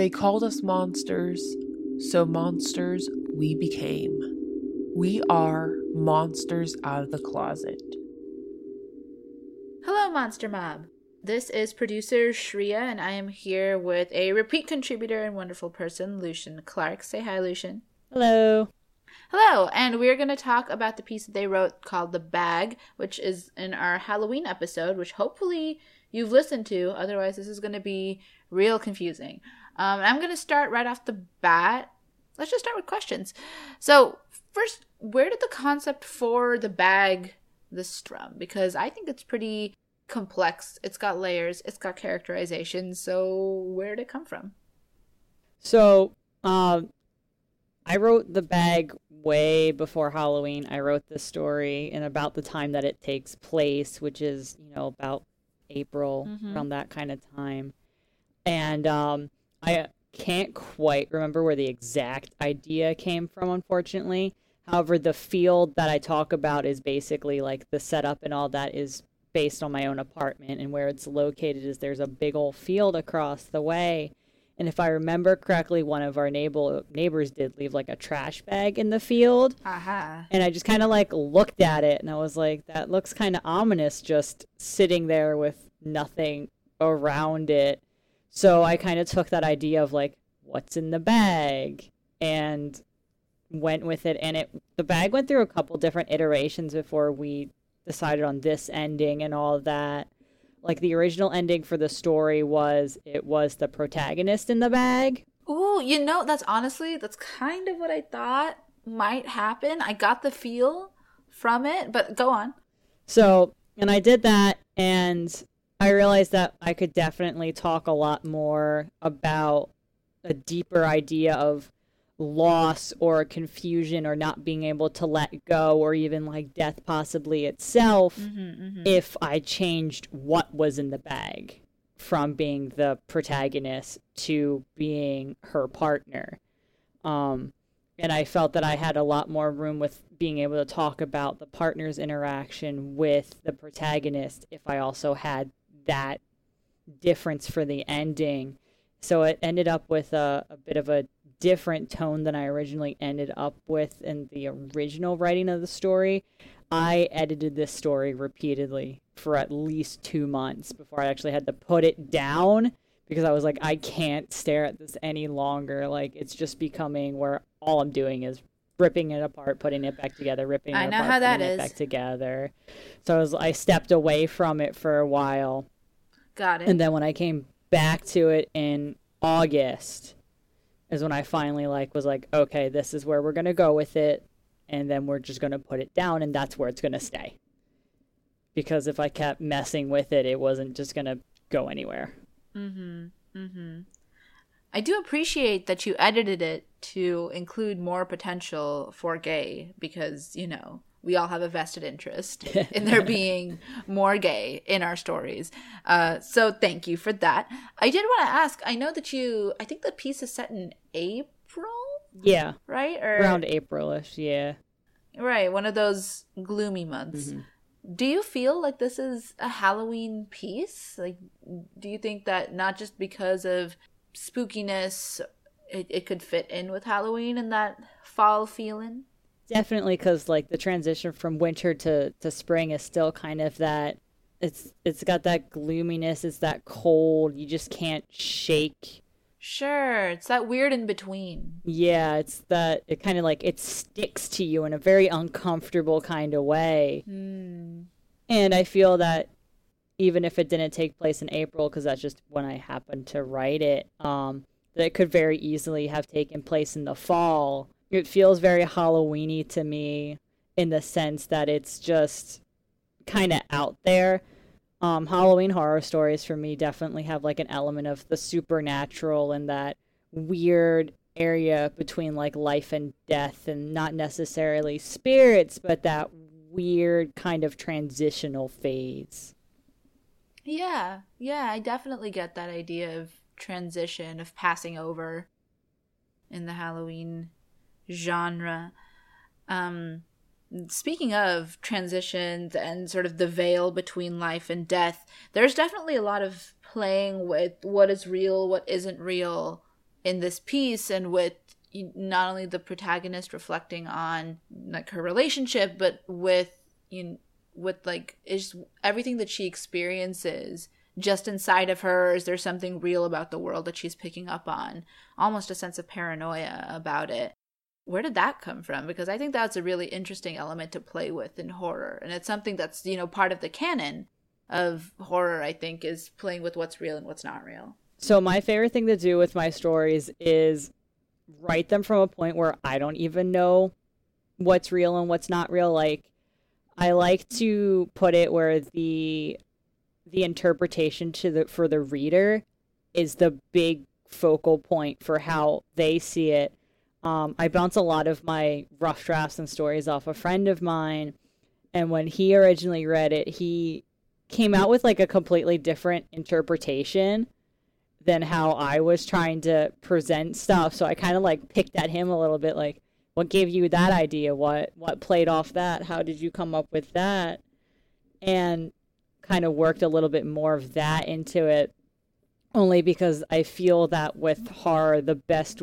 They called us monsters, so monsters we became. We are monsters out of the closet. Hello, Monster Mob. This is producer Shreya, and I am here with a repeat contributor and wonderful person, Lucian Clark. Say hi, Lucian. Hello. Hello, and we're going to talk about the piece that they wrote called The Bag, which is in our Halloween episode, which hopefully you've listened to. Otherwise, this is going to be real confusing. Um, I'm going to start right off the bat. Let's just start with questions. So, first, where did the concept for the bag this from? Because I think it's pretty complex. It's got layers, it's got characterization. So, where did it come from? So, um, I wrote the bag way before Halloween. I wrote this story in about the time that it takes place, which is, you know, about April, mm-hmm. around that kind of time. And um, I can't quite remember where the exact idea came from, unfortunately. However, the field that I talk about is basically like the setup and all that is based on my own apartment. And where it's located is there's a big old field across the way. And if I remember correctly, one of our neighbor neighbors did leave like a trash bag in the field. Uh-huh. And I just kind of like looked at it and I was like, that looks kind of ominous just sitting there with nothing around it. So I kind of took that idea of like, what's in the bag? And went with it. And it the bag went through a couple different iterations before we decided on this ending and all that. Like the original ending for the story was it was the protagonist in the bag. Oh you know that's honestly that's kind of what i thought might happen. I got the feel from it but go on. So and i did that and i realized that i could definitely talk a lot more about a deeper idea of loss or confusion or not being able to let go or even like death possibly itself mm-hmm, mm-hmm. if I changed what was in the bag from being the protagonist to being her partner. Um, and I felt that I had a lot more room with being able to talk about the partner's interaction with the protagonist if I also had that difference for the ending. So it ended up with a, a bit of a different tone than I originally ended up with in the original writing of the story. I edited this story repeatedly for at least two months before I actually had to put it down because I was like, I can't stare at this any longer. Like, it's just becoming where all I'm doing is ripping it apart, putting it back together, ripping it I know apart, how that putting is. it back together. So I was I stepped away from it for a while. Got it. And then when I came back to it in August, is when I finally like was like, okay, this is where we're gonna go with it, and then we're just gonna put it down, and that's where it's gonna stay. Because if I kept messing with it, it wasn't just gonna go anywhere. Mm-hmm. Mm-hmm. I do appreciate that you edited it to include more potential for gay because, you know, we all have a vested interest in there being more gay in our stories. Uh, so thank you for that. I did want to ask. I know that you. I think the piece is set in April. Yeah. Right. Or around Aprilish. Yeah. Right. One of those gloomy months. Mm-hmm. Do you feel like this is a Halloween piece? Like, do you think that not just because of spookiness, it, it could fit in with Halloween and that fall feeling? definitely because like the transition from winter to to spring is still kind of that it's it's got that gloominess it's that cold you just can't shake sure it's that weird in between yeah it's that it kind of like it sticks to you in a very uncomfortable kind of way mm. and i feel that even if it didn't take place in april because that's just when i happened to write it um that it could very easily have taken place in the fall it feels very Halloweeny to me in the sense that it's just kind of out there. Um, Halloween horror stories for me definitely have like an element of the supernatural and that weird area between like life and death and not necessarily spirits, but that weird kind of transitional phase. Yeah, yeah, I definitely get that idea of transition, of passing over in the Halloween genre. Um, speaking of transitions and sort of the veil between life and death, there's definitely a lot of playing with what is real, what isn't real in this piece and with not only the protagonist reflecting on like her relationship but with you know, with like is everything that she experiences just inside of her? Is there something real about the world that she's picking up on? Almost a sense of paranoia about it. Where did that come from? Because i think that's a really interesting element to play with in horror. And it's something that's you know part of the canon of horror i think is playing with what's real and what's not real. So my favorite thing to do with my stories is write them from a point where i don't even know what's real and what's not real. Like i like to put it where the the interpretation to the for the reader is the big focal point for how they see it. Um, I bounce a lot of my rough drafts and stories off a friend of mine, and when he originally read it, he came out with like a completely different interpretation than how I was trying to present stuff. So I kind of like picked at him a little bit, like, what gave you that idea? What what played off that? How did you come up with that? And kind of worked a little bit more of that into it only because I feel that with horror the best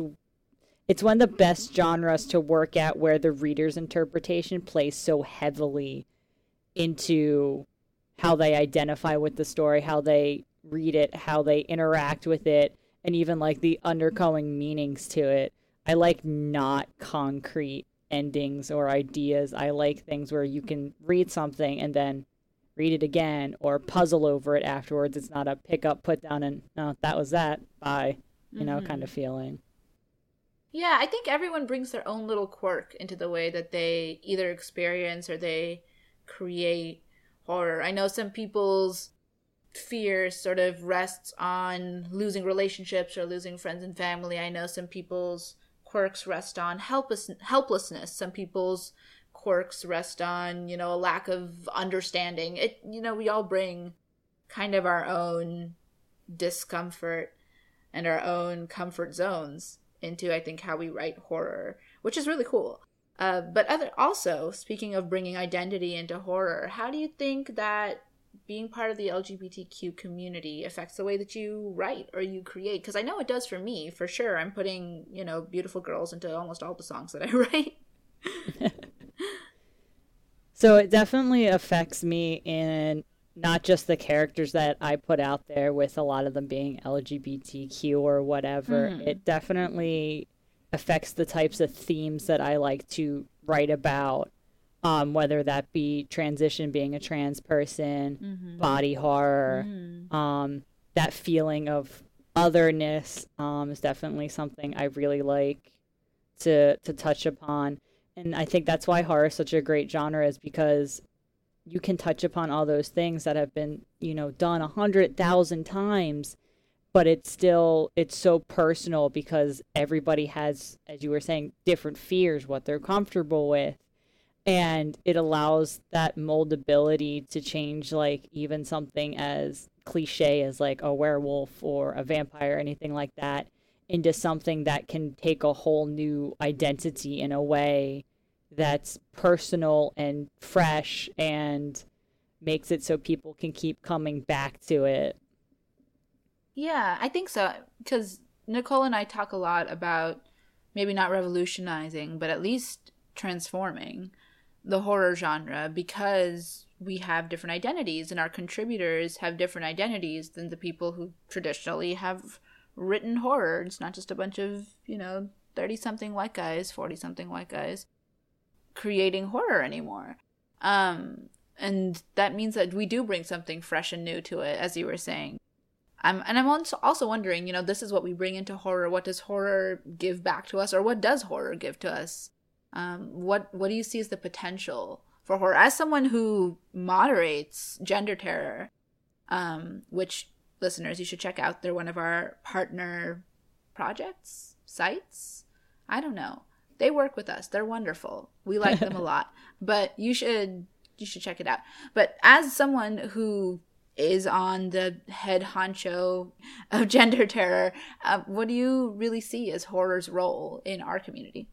it's one of the best genres to work at where the reader's interpretation plays so heavily into how they identify with the story, how they read it, how they interact with it, and even like the undergoing meanings to it. I like not concrete endings or ideas. I like things where you can read something and then read it again or puzzle over it afterwards. It's not a pick up, put down, and no, that was that. Bye. You know, mm-hmm. kind of feeling. Yeah, I think everyone brings their own little quirk into the way that they either experience or they create horror. I know some people's fear sort of rests on losing relationships or losing friends and family. I know some people's quirks rest on helpless helplessness. Some people's quirks rest on, you know, a lack of understanding. It, you know, we all bring kind of our own discomfort and our own comfort zones into, I think, how we write horror, which is really cool. Uh, but other also speaking of bringing identity into horror, how do you think that being part of the LGBTQ community affects the way that you write or you create? Because I know it does for me, for sure. I'm putting you know beautiful girls into almost all the songs that I write. So it definitely affects me in not just the characters that I put out there with a lot of them being LGBTQ or whatever. Mm. It definitely affects the types of themes that I like to write about. Um, whether that be transition, being a trans person, mm-hmm. body horror, mm. um, that feeling of otherness um, is definitely something I really like to to touch upon and I think that's why horror is such a great genre is because you can touch upon all those things that have been you know done a hundred thousand times but it's still it's so personal because everybody has as you were saying different fears what they're comfortable with and it allows that moldability to change like even something as cliche as like a werewolf or a vampire or anything like that into something that can take a whole new identity in a way that's personal and fresh and makes it so people can keep coming back to it. Yeah, I think so. Because Nicole and I talk a lot about maybe not revolutionizing, but at least transforming the horror genre because we have different identities and our contributors have different identities than the people who traditionally have written horror. It's not just a bunch of, you know, 30 something white guys, 40 something white guys creating horror anymore. Um, and that means that we do bring something fresh and new to it, as you were saying. I'm, and I'm also wondering, you know, this is what we bring into horror. What does horror give back to us, or what does horror give to us? Um, what What do you see as the potential for horror? As someone who moderates gender terror, um, which listeners you should check out. They're one of our partner projects sites. I don't know they work with us. They're wonderful. We like them a lot. But you should you should check it out. But as someone who is on the head honcho of gender terror, uh, what do you really see as horror's role in our community?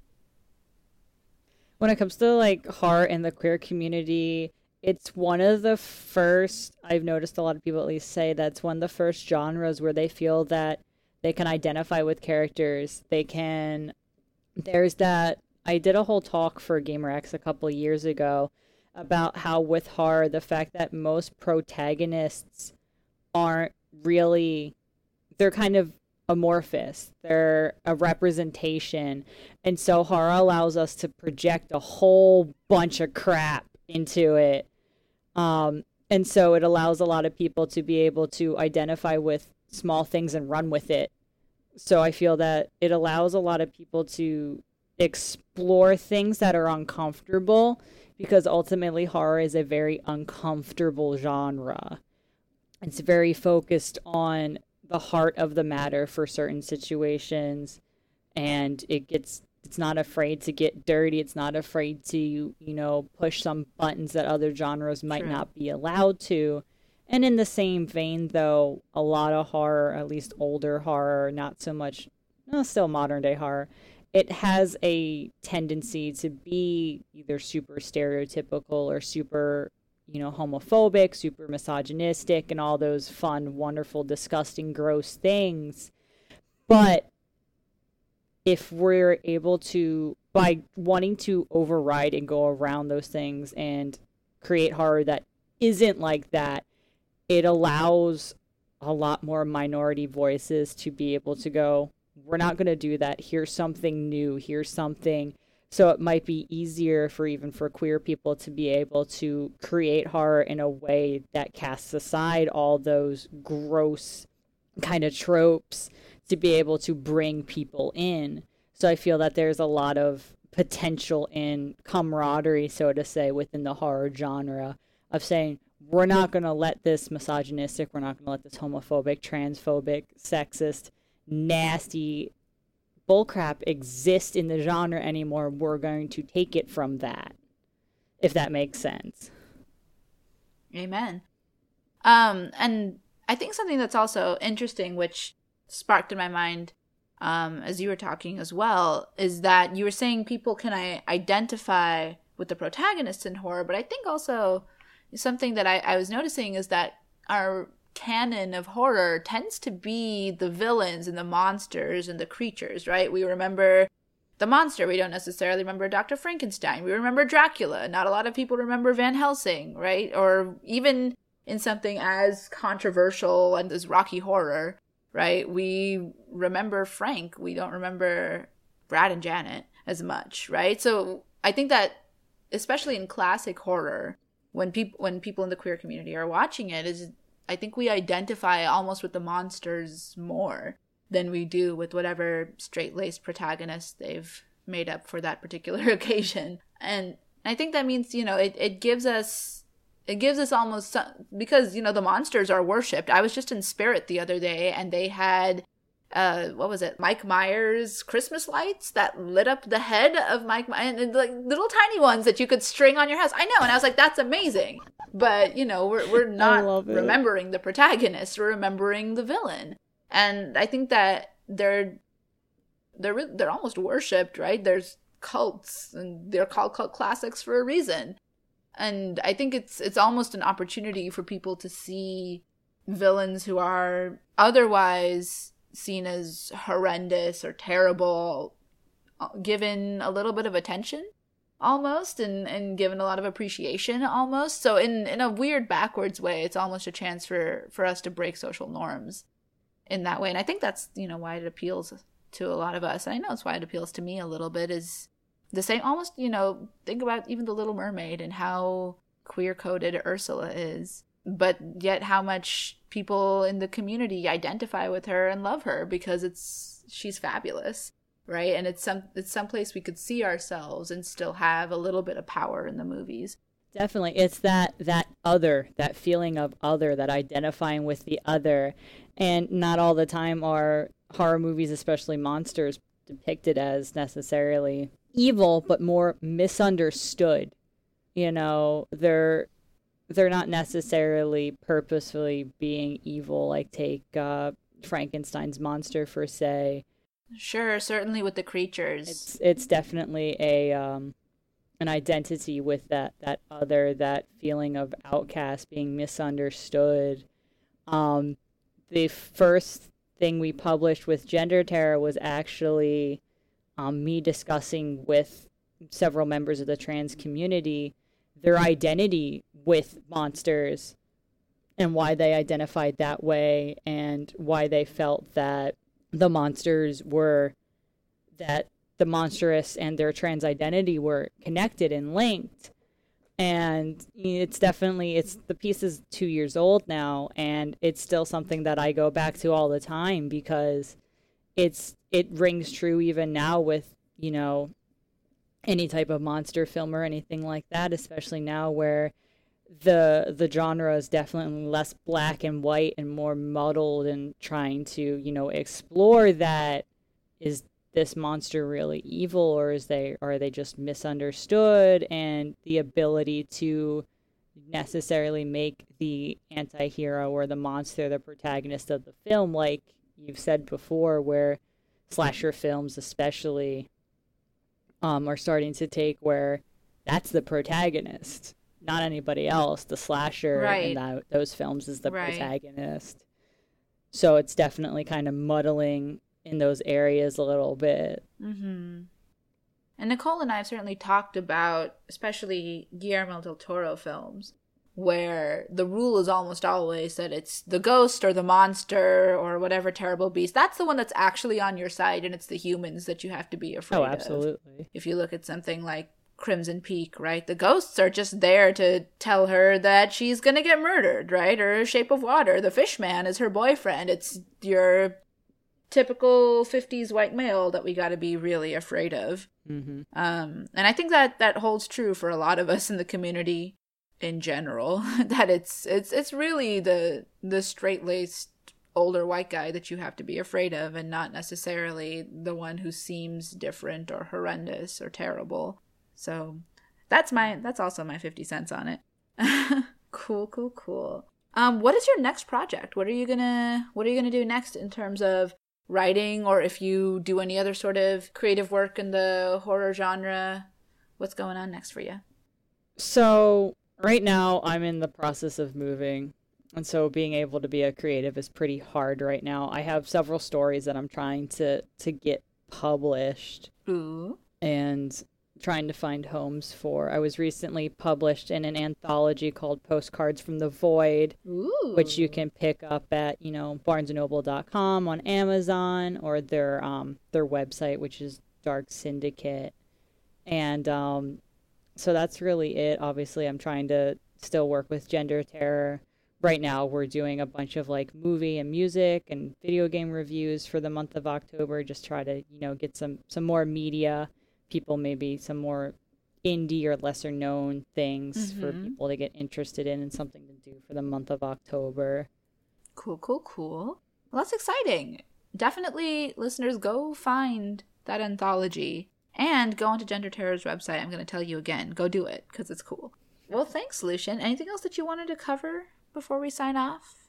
When it comes to like horror in the queer community, it's one of the first I've noticed a lot of people at least say that's one of the first genres where they feel that they can identify with characters. They can. There's that. I did a whole talk for GaymerX a couple years ago about how with horror, the fact that most protagonists aren't really. They're kind of amorphous. They're a representation. And so horror allows us to project a whole bunch of crap into it. Um, and so it allows a lot of people to be able to identify with small things and run with it. So I feel that it allows a lot of people to explore things that are uncomfortable because ultimately horror is a very uncomfortable genre. It's very focused on the heart of the matter for certain situations and it gets it's not afraid to get dirty it's not afraid to you know push some buttons that other genres might True. not be allowed to and in the same vein though a lot of horror at least older horror not so much no, still modern day horror it has a tendency to be either super stereotypical or super you know, homophobic, super misogynistic, and all those fun, wonderful, disgusting, gross things. But if we're able to, by wanting to override and go around those things and create horror that isn't like that, it allows a lot more minority voices to be able to go, we're not going to do that. Here's something new. Here's something so it might be easier for even for queer people to be able to create horror in a way that casts aside all those gross kind of tropes to be able to bring people in. So I feel that there's a lot of potential in camaraderie, so to say, within the horror genre of saying, we're not going to let this misogynistic, we're not going to let this homophobic, transphobic, sexist, nasty bullcrap exist in the genre anymore, we're going to take it from that. If that makes sense. Amen. Um, and I think something that's also interesting, which sparked in my mind um, as you were talking as well, is that you were saying people can I- identify with the protagonists in horror, but I think also something that I, I was noticing is that our canon of horror tends to be the villains and the monsters and the creatures, right? We remember the monster. We don't necessarily remember Dr. Frankenstein. We remember Dracula. Not a lot of people remember Van Helsing, right? Or even in something as controversial and as Rocky Horror, right? We remember Frank. We don't remember Brad and Janet as much, right? So I think that especially in classic horror, when people when people in the queer community are watching it, is I think we identify almost with the monsters more than we do with whatever straight laced protagonist they've made up for that particular occasion. And I think that means, you know, it, it gives us it gives us almost some, because you know the monsters are worshipped. I was just in Spirit the other day and they had uh what was it? Mike myers christmas lights that lit up the head of mike and, and like little tiny ones that you could string on your house. I know and i was like that's amazing. But you know we're, we're not remembering the protagonist. We're remembering the villain. And i think that they're they're they're almost worshipped right? There's cults and they're called cult classics for a reason. And i think it's it's almost an opportunity for people to see villains who are otherwise seen as horrendous or terrible uh, given a little bit of attention almost and and given a lot of appreciation almost. So in in a weird backwards way it's almost a chance for for us to break social norms in that way. And i think that's you know why it appeals to a lot of us. And i know it's why it appeals to me a little bit is the same almost you know think about even the little mermaid and how queer coded ursula is but yet how much people in the community identify with her and love her because it's she's fabulous right? And it's some it's some place we could see ourselves and still have a little bit of power in the movies. Definitely. It's that that other that feeling of other that identifying with the other. And not all the time are horror movies especially monsters depicted as necessarily evil but more misunderstood. You know they're they're not necessarily purposefully being evil like take uh, frankenstein's monster for say Sure, certainly with the creatures. It's it's definitely a um an identity with that that other that feeling of outcast being misunderstood. Um the first thing we published with Gender Terror was actually um, me discussing with several members of the trans community their identity with monsters and why they identified that way and why they felt that the monsters were that the monstrous and their trans identity were connected and linked. And it's definitely it's the piece is two years old now and it's still something that i go back to all the time because it's it rings true even now with you know any type of monster film or anything like that especially now where the the genre is definitely less black and white and more muddled and trying to you know explore that is this monster really evil or is they are they just misunderstood and the ability to necessarily make the anti-hero or the monster the protagonist of the film like you've said before where slasher films especially um, are starting to take where that's the protagonist not anybody else the slasher Right. in that, those films is the Right. protagonist so it's definitely kind of muddling in those areas a little bit Mm-hmm. And Nicole and I have certainly talked about, especially Guillermo del Toro films, where the rule is almost always that it's the ghost or the monster or whatever terrible beast. That's the one that's actually on your side, and it's the humans that you have to be afraid of. oh of. absolutely If you look at something like Crimson Peak, right? The ghosts are just there to tell her that she's gonna get murdered, right? Or Shape of Water, the fish man is her boyfriend. It's your typical 50s white male that we gotta be really afraid of. hmm Um, and I think that that holds true for a lot of us in the community in general. that it's it's it's really the the straight laced older white guy that you have to be afraid of, and not necessarily the one who seems different or horrendous or terrible. So that's my that's also my fifty cents on it. cool, cool, cool. Um, what is your next project? What are you gonna What are you gonna do next in terms of writing, or if you do any other sort of creative work in the horror genre? What's going on next for you? So right now I'm in the process of moving. And so being able to be a creative is pretty hard right now. I have several stories that I'm trying to to get published Ooh, and trying to find homes for. I was recently published in an anthology called Postcards from the Void, ooh, which you can pick up at, you know, barnesandnoble.com on Amazon or their um their website which is Dark Syndicate. And um so that's really it. Obviously, I'm trying to still work with gender terror. Right now, we're doing a bunch of like movie and music and video game reviews for the month of October. Just try to, you know, get some some more media, people maybe some more indie or lesser known things for Mhm. people to get interested in and something to do for the month of October. cool, cool, cool. Well, that's exciting. Definitely, listeners, go find that anthology and go onto Gender Terror's website. I'm going to tell you again. Go do it because it's cool. Well, thanks, Lucian. Anything else that you wanted to cover before we sign off?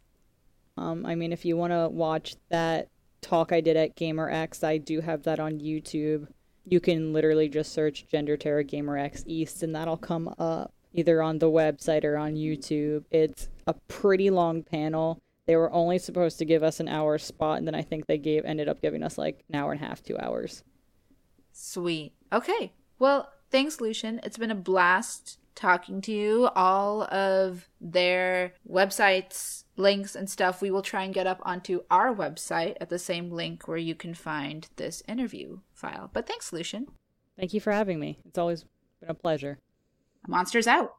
Um, I mean, if you want to watch that talk I did at GaymerX, I do have that on YouTube. You can literally just search Gender Terror GaymerX East, and that'll come up either on the website or on YouTube. It's a pretty long panel. They were only supposed to give us an hour spot, and then I think they gave ended up giving us like an hour and a half, two hours. Sweet. Okay. Well, thanks, Lucian. It's been a blast talking to you. All of their websites, links, and stuff we will try and get up onto our website at the same link where you can find this interview file. But thanks, Lucian. Thank you for having me. It's always been a pleasure. Monsters out.